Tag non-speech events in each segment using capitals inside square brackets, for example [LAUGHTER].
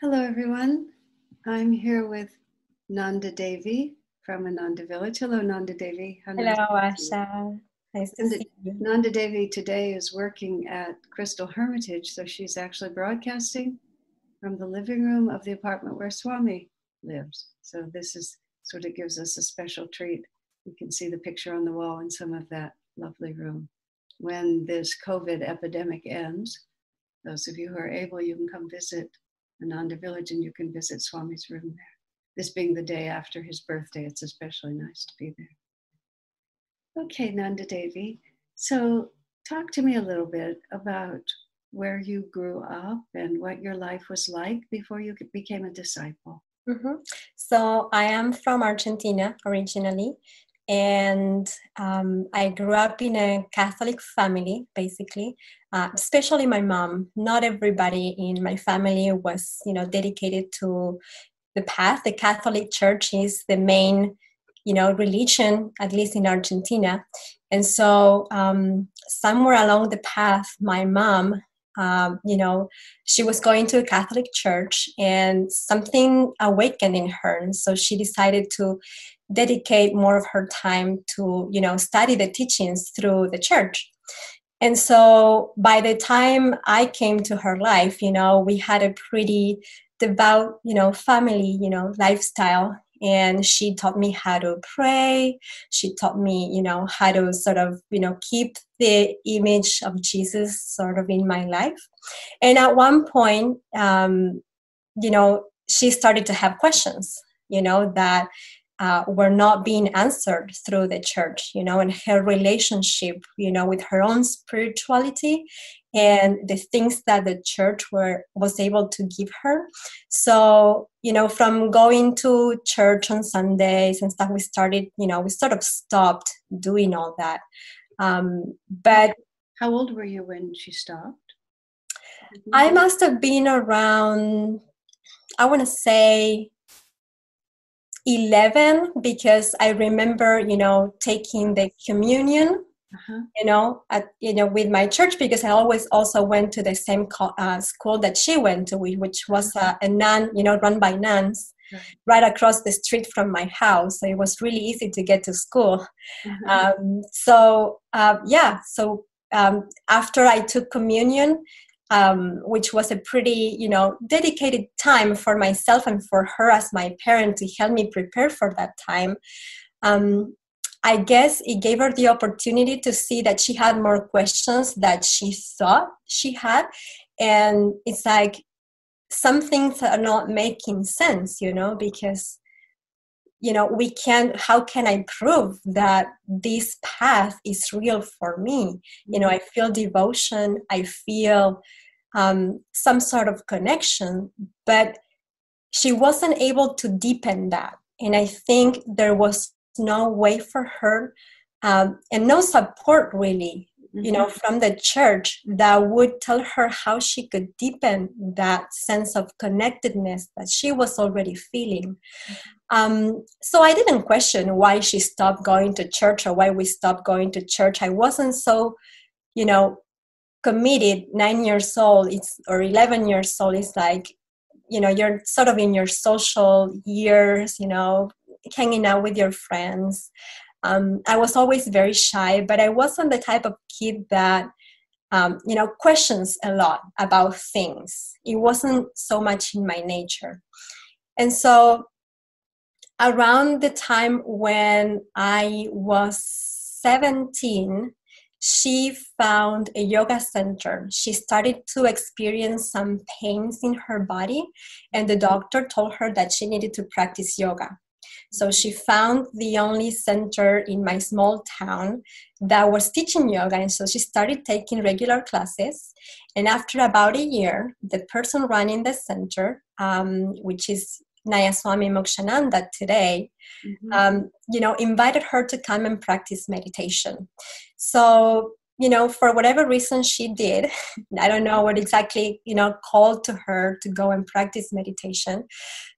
Hello, everyone. I'm here with Nanda Devi from Ananda Village. Hello, Nanda Devi. How Hello, Asha. Nice to see you. Nanda Devi today is working at Crystal Hermitage, so she's actually broadcasting from the living room of the apartment where Swami lives. So this is sort of gives us a special treat. You can see the picture on the wall in some of that lovely room. When this COVID epidemic ends, those of you who are able, you can come visit Ananda Village, and you can visit Swami's room there. This being the day after his birthday, it's especially nice to be there. Okay, Nanda Devi. So, talk to me a little bit about where you grew up and what your life was like before you became a disciple. Mm-hmm. So, I am from Argentina originally, and um, I grew up in a Catholic family, basically. Uh, especially my mom. Not everybody in my family was, you know, dedicated to the path. The Catholic Church is the main, you know, religion, at least in Argentina. And so, um, somewhere along the path, my mom um, you know, she was going to a Catholic church and something awakened in her. And so she decided to dedicate more of her time to, you know, study the teachings through the church. And so by the time I came to her life, you know, we had a pretty devout, you know, family, you know, lifestyle. And she taught me how to pray. She taught me you know how to sort of you know keep the image of jesus sort of in my life. And at one point um, you know she started to have questions you know that uh, were not being answered through the church you know and her relationship you know with her own spirituality and the things that the church were was able to give her. So you know from going to church on sundays and stuff we started you know we sort of stopped doing all that. Um, but how old were you when she stopped? I must have been around i want to say 11 because i remember you know taking the communion uh-huh. you know at you know with my church because i always also went to the same co- uh, school that she went to which was uh, a nun you know run by nuns right. right across the street from my house so it was really easy to get to school uh-huh. um, so uh, yeah so um, after i took communion um, which was a pretty you know dedicated time for myself and for her as my parent to help me prepare for that time. Um, i guess it gave her the opportunity to see that she had more questions that she thought she had. And it's like some things are not making sense you know because you know we can how can i prove that this path is real for me you know i feel devotion i feel um, some sort of connection but she wasn't able to deepen that and i think there was no way for her um, and no support really mm-hmm. you know mm-hmm. from the church that would tell her how she could deepen that sense of connectedness that she was already feeling um, so I didn't question why she stopped going to church or why we stopped going to church. I wasn't so, you know, committed. Nine years old, it's or eleven years old. It's like, you know, you're sort of in your social years. You know, hanging out with your friends. Um, I was always very shy, but I wasn't the type of kid that um, you know questions a lot about things. It wasn't so much in my nature, and so around the time when I was 17, she found a yoga center. She started to experience some pains in her body, and the doctor told her that she needed to practice yoga. So she found the only center in my small town that was teaching yoga, and so she started taking regular classes. And after about a year, the person running the center, um, which is Nayaswami Mokshananda today, mm-hmm. um, you know, invited her to come and practice meditation. So you know, for whatever reason she did, [LAUGHS] I don't know what exactly, you know, called to her to go and practice meditation.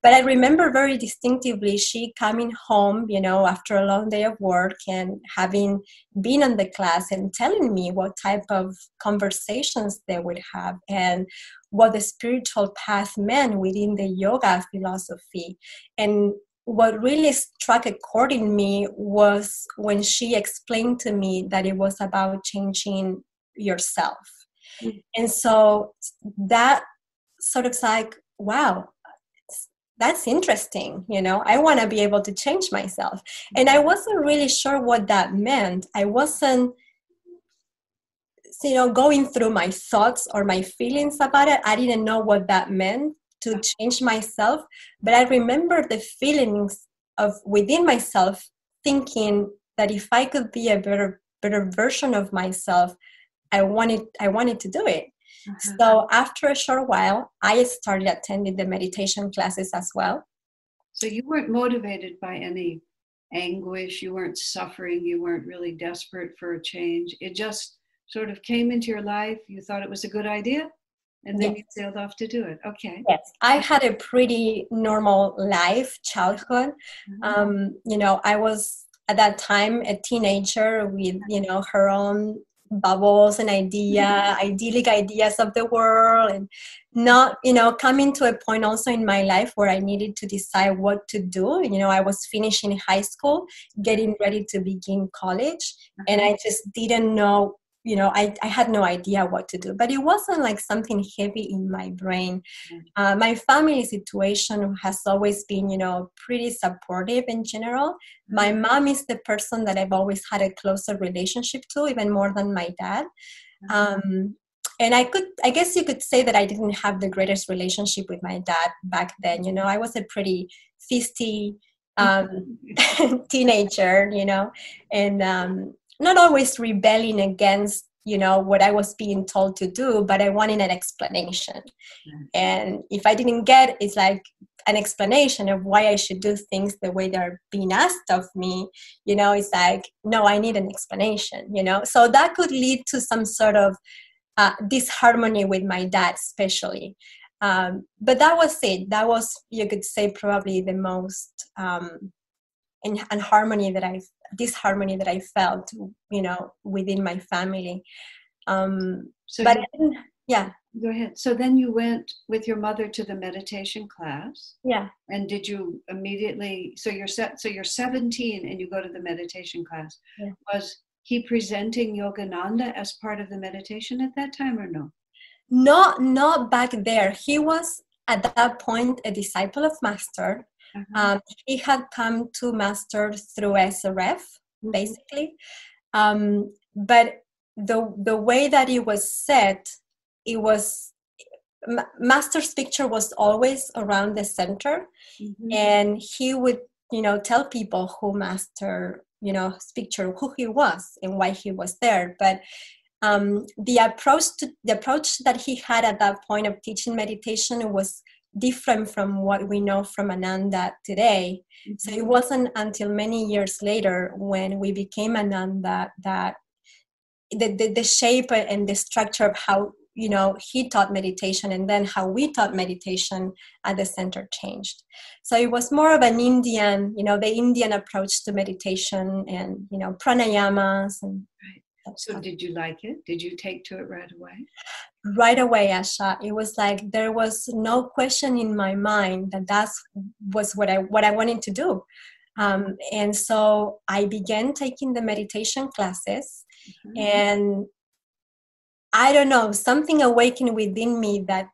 But I remember very distinctively she coming home, you know, after a long day of work and having been in the class and telling me what type of conversations they would have and what the spiritual path meant within the yoga philosophy. And what really struck a chord in me was when she explained to me that it was about changing yourself. Mm-hmm. And so that sort of like, wow, that's interesting. You know, I want to be able to change myself. And I wasn't really sure what that meant. I wasn't you know going through my thoughts or my feelings about it i didn't know what that meant to change myself but i remember the feelings of within myself thinking that if i could be a better better version of myself i wanted i wanted to do it. Uh-huh. so after a short while i started attending the meditation classes as well. So you weren't motivated by any anguish you weren't suffering you weren't really desperate for a change. It just sort of came into your life you thought it was a good idea and then yes. you sailed off to do it okay yes i had a pretty normal life childhood mm-hmm. um, you know i was at that time a teenager with you know her own bubbles and idea mm-hmm. [LAUGHS] idyllic ideas of the world and not you know coming to a point also in my life where i needed to decide what to do you know i was finishing high school getting ready to begin college and mm-hmm. i just didn't know you know I, I had no idea what to do but it wasn't like something heavy in my brain mm. uh, my family situation has always been you know pretty supportive in general my mm. mom is the person that i've always had a closer relationship to even more than my dad mm. um, and i could i guess you could say that i didn't have the greatest relationship with my dad back then you know i was a pretty feisty um, [LAUGHS] teenager you know and um, not always rebelling against you know what i was being told to do but i wanted an explanation. Mm-hmm. and if i didn't get it's like an explanation of why i should do things the way they're being asked of me you know it's like no i need an explanation you know? So that could lead to some sort of uh, disharmony with my dad especially. Um, but that was it. That was you could say probably the most um, in, in harmony that i disharmony that I felt, you know, within my family. Um, so but you, yeah. Go ahead. So then you went with your mother to the meditation class. Yeah. And did you immediately? So you're set. So you're 17 and you go to the meditation class. Yeah. Was he presenting Yogananda as part of the meditation at that time or no? Not not back there. He was at that point a disciple of Master Mm-hmm. Um, he had come to master through SRF, mm-hmm. basically. Um, but the the way that it was set, it was master's picture was always around the center, mm-hmm. and he would you know tell people who master you know picture who he was and why he was there, but. Um, the approach to the approach that he had at that point of teaching meditation was different from what we know from Ananda today. Mm-hmm. So it mm-hmm. wasn't until many years later when we became Ananda that the, the, the shape and the structure of how you know he taught meditation and then how we taught meditation at the center changed so it was more of an indian you know the indian approach to meditation and you know pranayamas and right. So, did you like it? Did you take to it right away? Right away, Asha. It was like there was no question in my mind that that was what I what I wanted to do, um, and so I began taking the meditation classes, mm-hmm. and I don't know something awakened within me that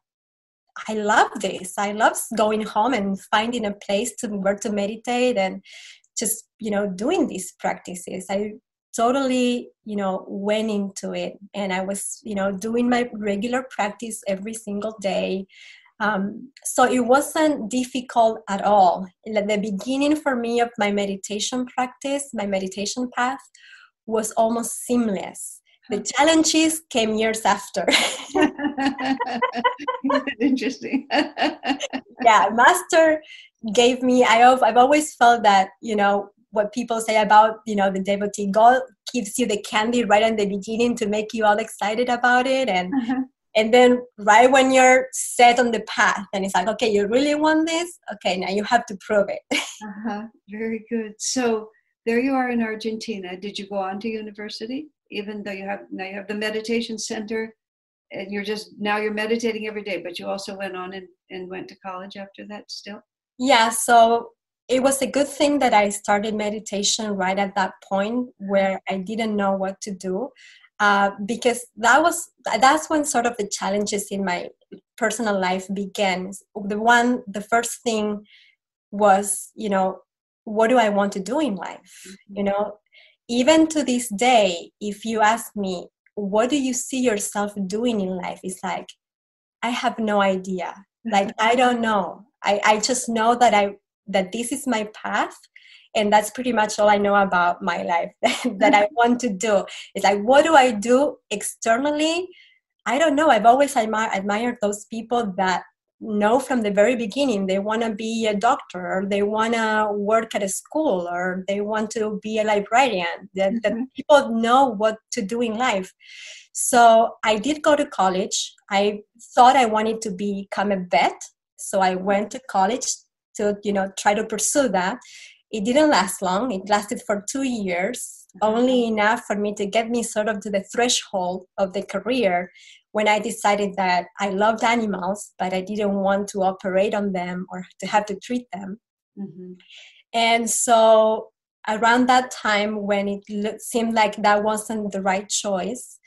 I love this. I love going home and finding a place to where to meditate and just you know doing these practices. I totally you know went into it. And i was you know doing my regular practice every single day. Um, so it wasn't difficult at all. At the beginning for me of my meditation practice my meditation path was almost seamless. The challenges came years after. [LAUGHS] Interesting. [LAUGHS] Yeah master gave me I have, i've always felt that you know what people say about you know the devotee god gives you the candy right in the beginning to make you all excited about it. And uh-huh. and then right when you're set on the path and it's like okay you really want this? Okay now you have to prove it. [LAUGHS] Uh-huh. very good. So there you are in argentina. Did you go on to university? Even though you have now you have the meditation center and you're just now you're meditating every day but you also went on and, and went to college after that still? Yeah so it was a good thing that i started meditation right at that point where i didn't know what to do uh, because that was that's when sort of the challenges in my personal life began. The one the first thing was you know what do i want to do in life? Mm-hmm. you know even to this day if you ask me what do you see yourself doing in life? It's like i have no idea. Like i don't know. I, I just know that i that this is my path and that's pretty much all i know about my life [LAUGHS] that i want to do. It's like what do i do externally? I don't know. I've always admire, admired those people that know from the very beginning they want to be a doctor or they want to work at a school or they want to be a librarian that, mm-hmm. people know what to do in life. So i did go to college. I thought i wanted to become a vet so i went to college to you know try to pursue that it didn't last long it lasted for two years only enough for me to get me sort of to the threshold of the career when I decided that I loved animals, but I didn't want to operate on them or to have to treat them. Mm-hmm. And so around that time, when it seemed like that wasn't the right choice,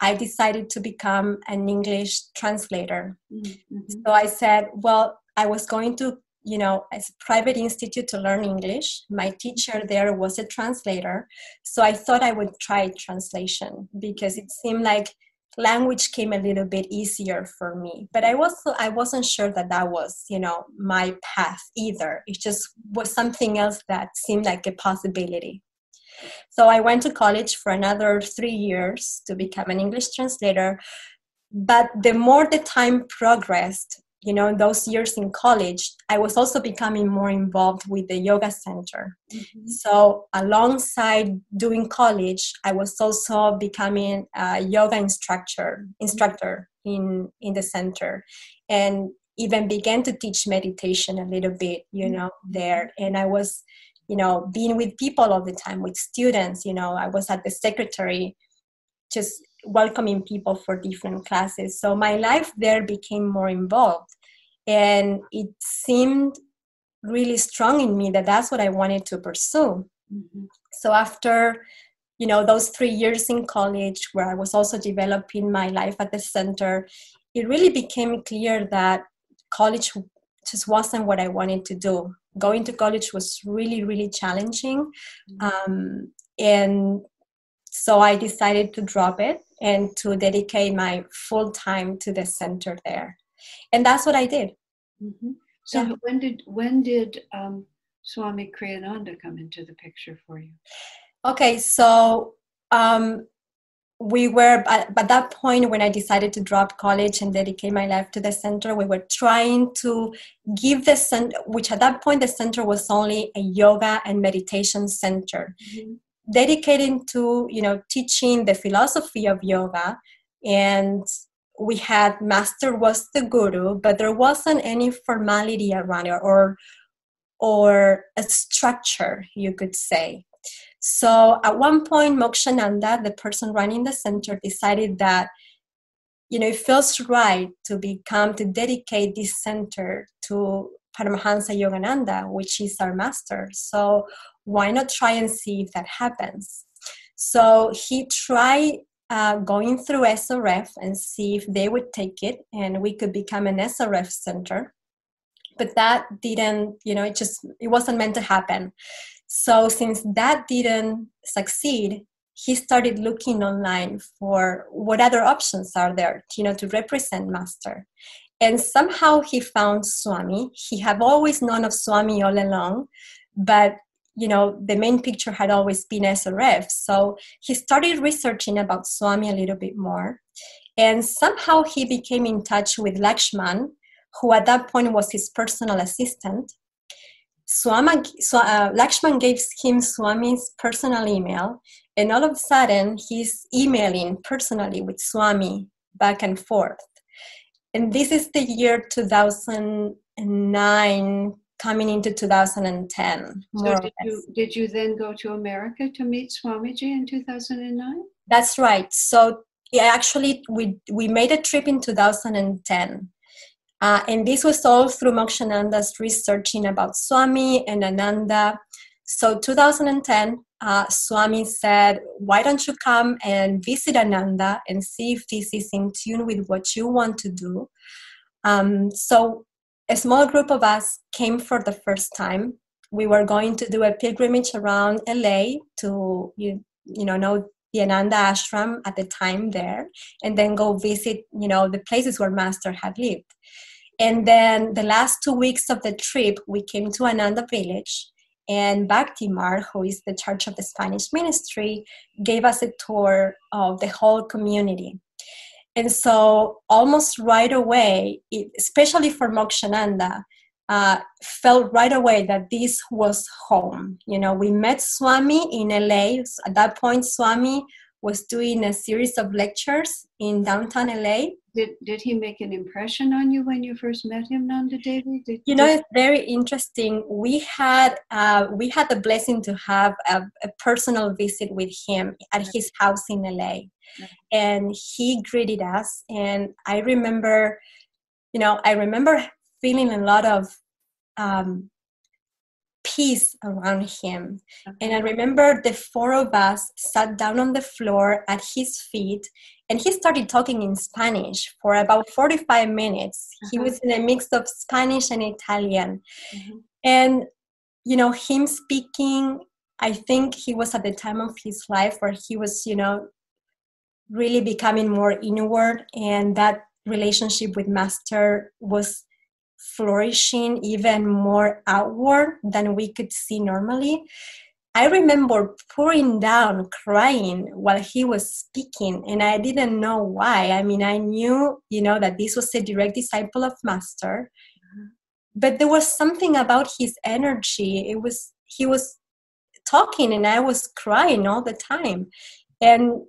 I decided to become an English translator. Mm-hmm. So I said, well, I was going to, you know, as a private institute to learn English. My teacher there was a translator. So I thought I would try translation because it seemed like language came a little bit easier for me but i was i wasn't sure that that was you know my path either it just was something else that seemed like a possibility so i went to college for another three years to become an english translator but the more the time progressed you know, in those years in college, I was also becoming more involved with the yoga center. Mm-hmm. So, alongside doing college, I was also becoming a yoga instructor instructor in in the center, and even began to teach meditation a little bit, you mm-hmm. know, there. And I was, you know, being with people all the time, with students. You know, I was at the secretary, just welcoming people for different classes. So my life there became more involved. And it seemed really strong in me that that's what I wanted to pursue. Mm-hmm. So after you know those three years in college where i was also developing my life at the center it really became clear that college just wasn't what i wanted to do going to college was really really challenging mm-hmm. um, and so I decided to drop it and to dedicate my full time to the center there, and that's what I did. Mm-hmm. So yeah. when did when did um, Swami Kriyananda come into the picture for you? Okay, so um, we were at, at, that point when I decided to drop college and dedicate my life to the center. We were trying to give the center, which at that point the center was only a yoga and meditation center. Mm-hmm dedicating to you know teaching the philosophy of yoga and we had master was the guru but there wasn't any formality around it or or a structure you could say so at one point mokshananda the person running the center decided that you know it feels right to become to dedicate this center to Paramahansa Yogananda, which is our master. So why not try and see if that happens? So he tried uh, going through SRF and see if they would take it and we could become an SRF center. But that didn't, you know, it just, it wasn't meant to happen. So since that didn't succeed, he started looking online for what other options are there, you know, to represent master. And somehow he found Swami. He had always known of Swami all along, but you know the main picture had always been SRF. So he started researching about Swami a little bit more, and somehow he became in touch with Lakshman, who at that point was his personal assistant. Swama, uh, Lakshman gave him Swami's personal email, and all of a sudden he's emailing personally with Swami back and forth. And this is the year 2009 coming into 2010. So did you, did you then go to America to meet Swamiji in 2009? That's right. So yeah, actually, we we made a trip in 2010. Uh, and this was all through Mokshananda's researching about Swami and Ananda. So 2010, uh, Swami said, why don't you come and visit Ananda and see if this is in tune with what you want to do? Um, so a small group of us came for the first time. We were going to do a pilgrimage around LA to you, you know know the Ananda ashram at the time there, and then go visit you know the places where Master had lived. And then the last two weeks of the trip, we came to Ananda village, and Bhaktimar, who is the church of the Spanish ministry, gave us a tour of the whole community. And so, almost right away, it, especially for Mokshananda, uh, felt right away that this was home. You know, we met Swami in LA. At that point, Swami was doing a series of lectures in downtown LA. Did, did he make an impression on you when you first met him, Nanda Devi? Did, you know, it's very interesting. We had uh, we had the blessing to have a, a personal visit with him at his house in LA and he greeted us. And i remember you know i remember feeling a lot of um, peace around him. And i remember the four of us sat down on the floor at his feet and he started talking in spanish for about 45 minutes. Uh-huh. he was in a mix of spanish and italian. Uh-huh. and you know him speaking i think he was at the time of his life where he was you know really becoming more inward and that relationship with master was flourishing even more outward than we could see normally. I remember pouring down crying while he was speaking and i didn't know why. I mean i knew you know that this was a direct disciple of master but there was something about his energy. It was he was talking and i was crying all the time. And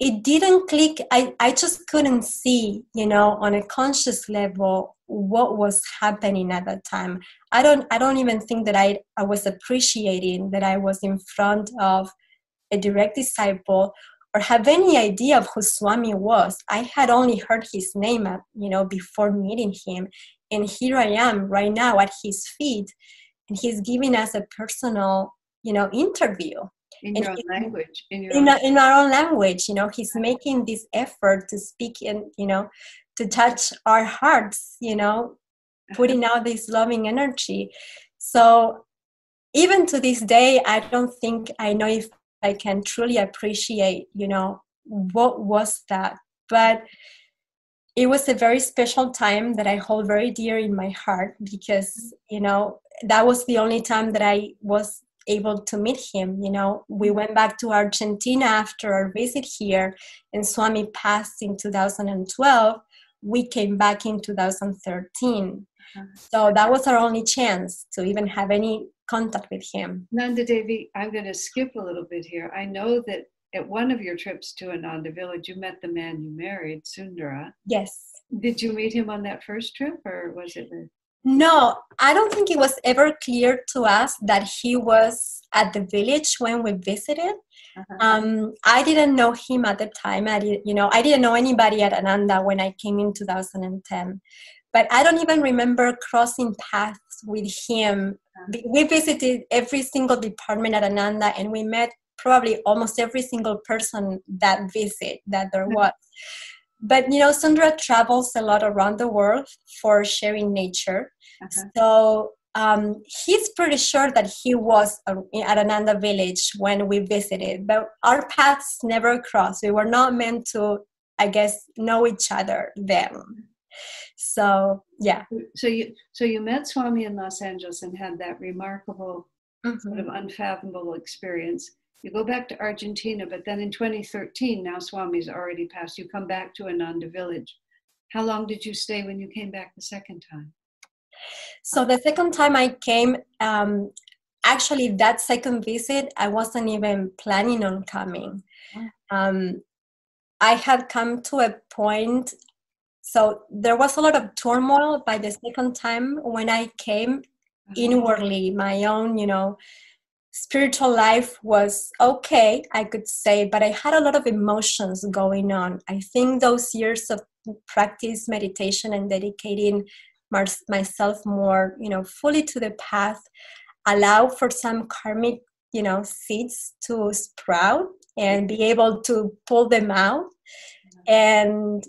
it didn't click. I, I just couldn't see you know on a conscious level what was happening at that time. I don't i don't even think that i i was appreciating that i was in front of a direct disciple or have any idea of who swami was. I had only heard his name uh, you know before meeting him. And here i am right now at his feet and he's giving us a personal you know interview in your own language in, your in, own. in our own language you know he's making this effort to speak and you know to touch our hearts you know uh-huh. putting out this loving energy so even to this day i don't think i know if i can truly appreciate you know what was that but it was a very special time that i hold very dear in my heart because you know that was the only time that i was able to meet him. You know, we went back to Argentina after our visit here, and Swami passed in 2012. We came back in 2013. Uh-huh. So that was our only chance to even have any contact with him. Nanda Devi, I'm going to skip a little bit here. I know that at one of your trips to Ananda village, you met the man you married, Sundara. Yes. Did you meet him on that first trip, or was it? No, I don't think it was ever clear to us that he was at the village when we visited. Uh-huh. Um, I didn't know him at the time. I did, you know, I didn't know anybody at Ananda when I came in 2010. But I don't even remember crossing paths with him. Uh-huh. We visited every single department at Ananda, and we met probably almost every single person that visit that there uh-huh. was but you know sundara travels a lot around the world for sharing nature. Uh-huh. so um, he's pretty sure that he was at ananda village when we visited but our paths never crossed. We were not meant to i guess know each other then. So yeah. So you so you met swami in los angeles and had that remarkable mm-hmm. sort of unfathomable experience you go back to Argentina, but then in 2013, now Swami's already passed, you come back to Ananda village. How long did you stay when you came back the second time? So the second time I came, um, actually that second visit, I wasn't even planning on coming. Um, I had come to a point, so there was a lot of turmoil by the second time when I came mm-hmm. inwardly, my own, you know, spiritual life was okay, I could say, but I had a lot of emotions going on. I think those years of practice meditation and dedicating myself more, you know, fully to the path allow for some karmic, you know, seeds to sprout and be able to pull them out. And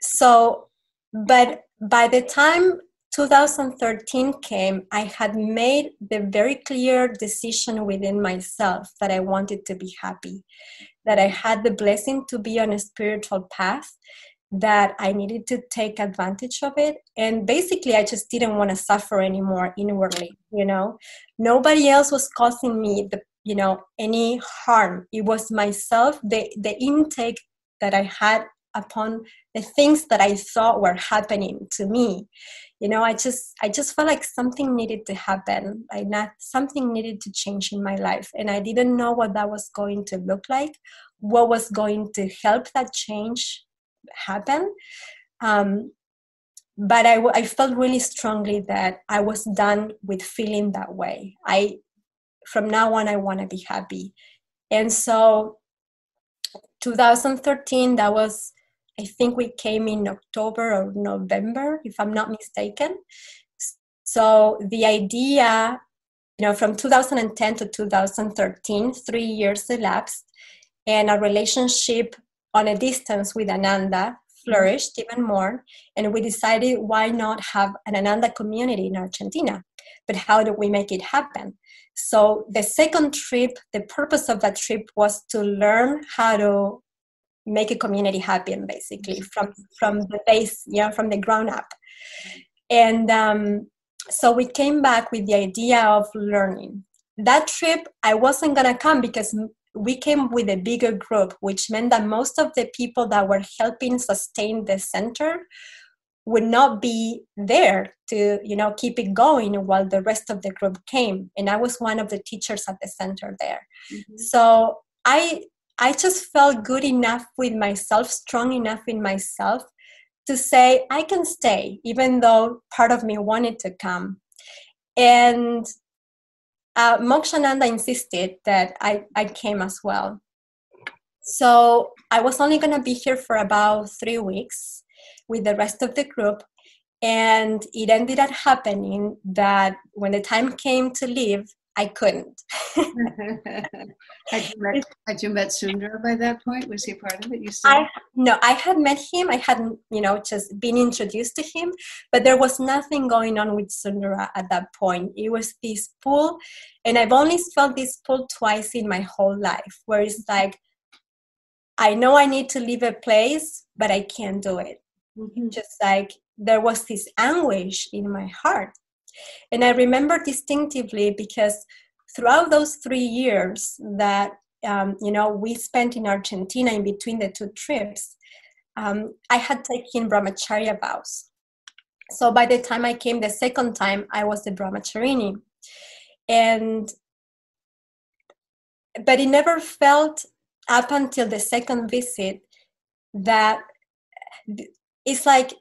so, but by the time 2013 came, I had made the very clear decision within myself that I wanted to be happy, that I had the blessing to be on a spiritual path, that I needed to take advantage of it. And basically, I just didn't want to suffer anymore inwardly, you know. Nobody else was causing me the you know any harm it was myself the the intake that i had upon the things that i thought were happening to me. You know i just i just felt like something needed to happen like not something needed to change in my life. And i didn't know what that was going to look like what was going to help that change happen. Um, but I, I felt really strongly that i was done with feeling that way. I from now on i want to be happy. And so 2013 that was I think we came in October or November, if I'm not mistaken. So the idea, you know, from 2010 to 2013, three years elapsed, and our relationship on a distance with Ananda flourished even more. And we decided why not have an Ananda community in Argentina? But how do we make it happen? So the second trip, the purpose of that trip was to learn how to make a community happen basically from from the base yeah from the ground up. And um, so we came back with the idea of learning. That trip i wasn't going to come because we came with a bigger group which meant that most of the people that were helping sustain the center would not be there to you know keep it going while the rest of the group came. And i was one of the teachers at the center there. Mm-hmm. so i I just felt good enough with myself, strong enough in myself to say, I can stay, even though part of me wanted to come. And uh, Mokshananda insisted that I, I came as well. So I was only going to be here for about three weeks with the rest of the group. And it ended up happening that when the time came to leave, I couldn't. had, you met, had you met Sundara by that point? Was he part of it? You said? I, no, I had met him. I hadn't, you know, just been introduced to him, but there was nothing going on with Sundara at that point. It was this pull, and I've only felt this pull twice in my whole life, where it's like, I know I need to leave a place, but I can't do it. Mm-hmm. Just like there was this anguish in my heart and I remember distinctively because throughout those three years that um, you know we spent in Argentina in between the two trips, um, I had taken brahmacharya vows. So by the time I came the second time, I was a brahmacharini, and but it never felt up until the second visit that it's like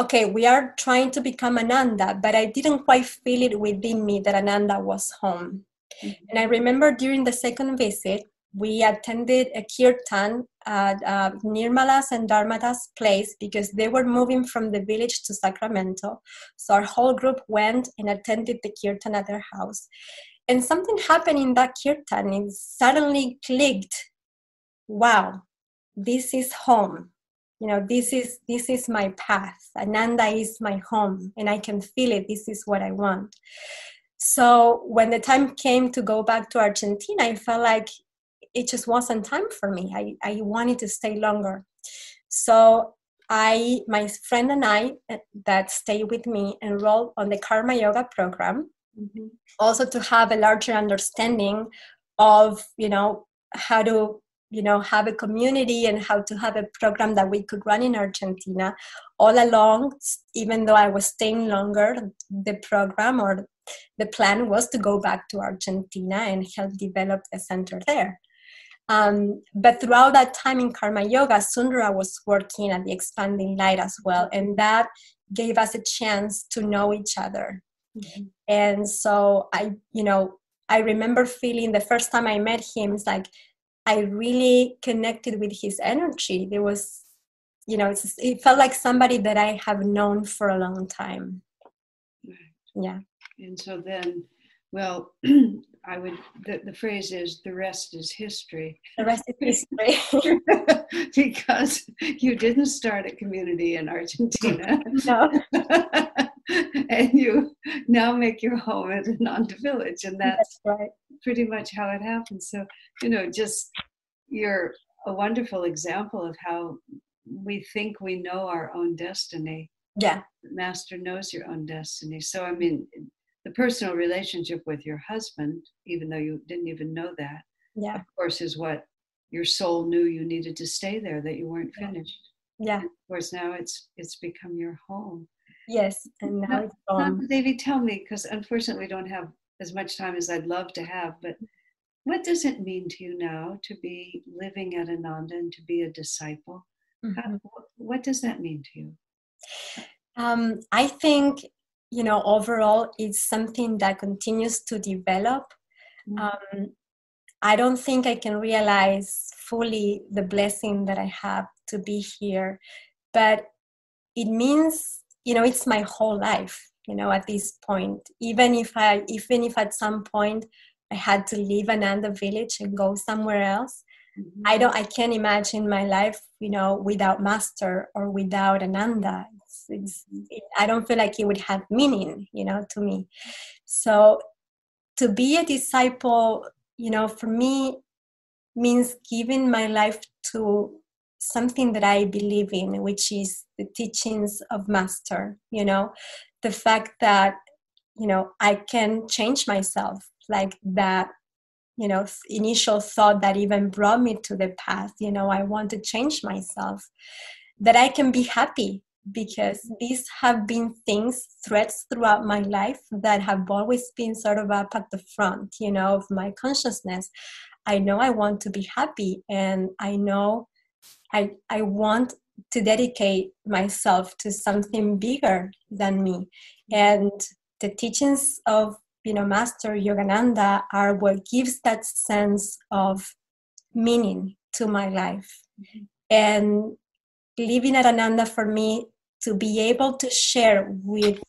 okay, we are trying to become Ananda, but I didn't quite feel it within me that Ananda was home. Mm-hmm. And I remember during the second visit, we attended a kirtan at uh, Nirmala's and Dharmada's place because they were moving from the village to Sacramento. So our whole group went and attended the kirtan at their house. And something happened in that kirtan. It suddenly clicked. Wow, this is home you know this is this is my path. Ananda is my home and i can feel it. This is what i want. So when the time came to go back to argentina i felt like it just wasn't time for me. I, I wanted to stay longer. So i my friend and i uh, that stay with me enrolled on the karma yoga program mm-hmm. also to have a larger understanding of you know how to you know have a community and how to have a program that we could run in argentina all along even though i was staying longer the program or the plan was to go back to argentina and help develop the center there um, but throughout that time in karma yoga sundara was working at the expanding light as well and that gave us a chance to know each other mm-hmm. and so i you know i remember feeling the first time i met him it's like I really connected with his energy. There was, you know, it felt like somebody that I have known for a long time. Right. Yeah. And so then, well, [CLEARS THROAT] I would, the, the phrase is the rest is history. The rest is history. [LAUGHS] because you didn't start a community in Argentina. No. [LAUGHS] and you now make your home at Ananda Village. And that's, that's right. Pretty much how it happens. So, you know, just you're a wonderful example of how we think we know our own destiny. Yeah. Master knows your own destiny. So, I mean, the personal relationship with your husband, even though you didn't even know that, yeah, of course, is what your soul knew you needed to stay there, that you weren't finished. Yeah. And of course, now it's it's become your home. Yes, and now, now it's gone. Um, Devi, tell me, because unfortunately, we don't have as much time as I'd love to have. But what does it mean to you now to be living at Ananda and to be a disciple? Mm-hmm. How, what does that mean to you? Um, I think you know overall it's something that continues to develop. Mm-hmm. Um, I don't think I can realize fully the blessing that I have to be here, but it means you know it's my whole life you know at this point even if i even if at some point i had to leave another village and go somewhere else mm-hmm. i don't i can't imagine my life you know without master or without ananda it's, it's, it, i don't feel like it would have meaning you know to me so to be a disciple you know for me means giving my life to something that I believe in, which is the teachings of Master. You know, the fact that you know I can change myself, like that. You know, initial thought that even brought me to the path. You know, I want to change myself. That I can be happy because mm-hmm. these have been things, threats throughout my life that have always been sort of up at the front, you know, of my consciousness. I know I want to be happy and I know I, I want to dedicate myself to something bigger than me. And the teachings of you know Master Yogananda are what gives that sense of meaning to my life. Mm-hmm. And living at Ananda for me to be able to share with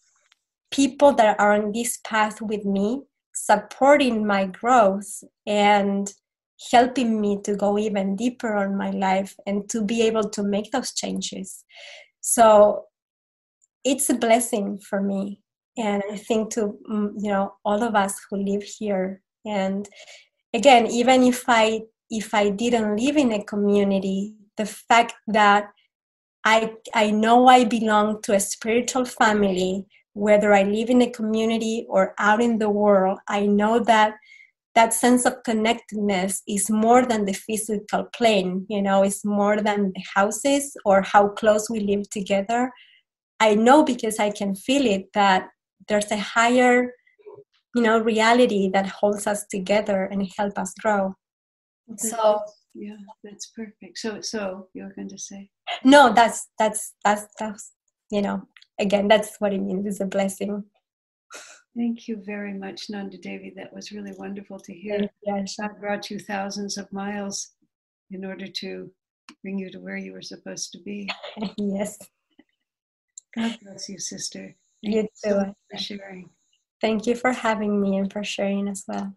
people that are on this path with me, supporting my growth and helping me to go even deeper on my life and to be able to make those changes. So it's a blessing for me. And I think to mm, you know all of us who live here. And again, even if I if I didn't live in a community, the fact that I I know I belong to a spiritual family, whether I live in a community or out in the world, I know that that sense of connectedness is more than the physical plane you know it's more than the houses or how close we live together. I know because i can feel it that there's a higher you know reality that holds us together and help us grow. So yeah that's perfect. So so you're going to say? No that's that's that's that's you know again that's what it means. It's a blessing [LAUGHS] Thank you very much, Nanda Devi. That was really wonderful to hear. Yes. God brought you thousands of miles in order to bring you to where you were supposed to be. [LAUGHS] yes. God bless you, sister. Thank you too. for sharing. Thank you for having me and for sharing as well.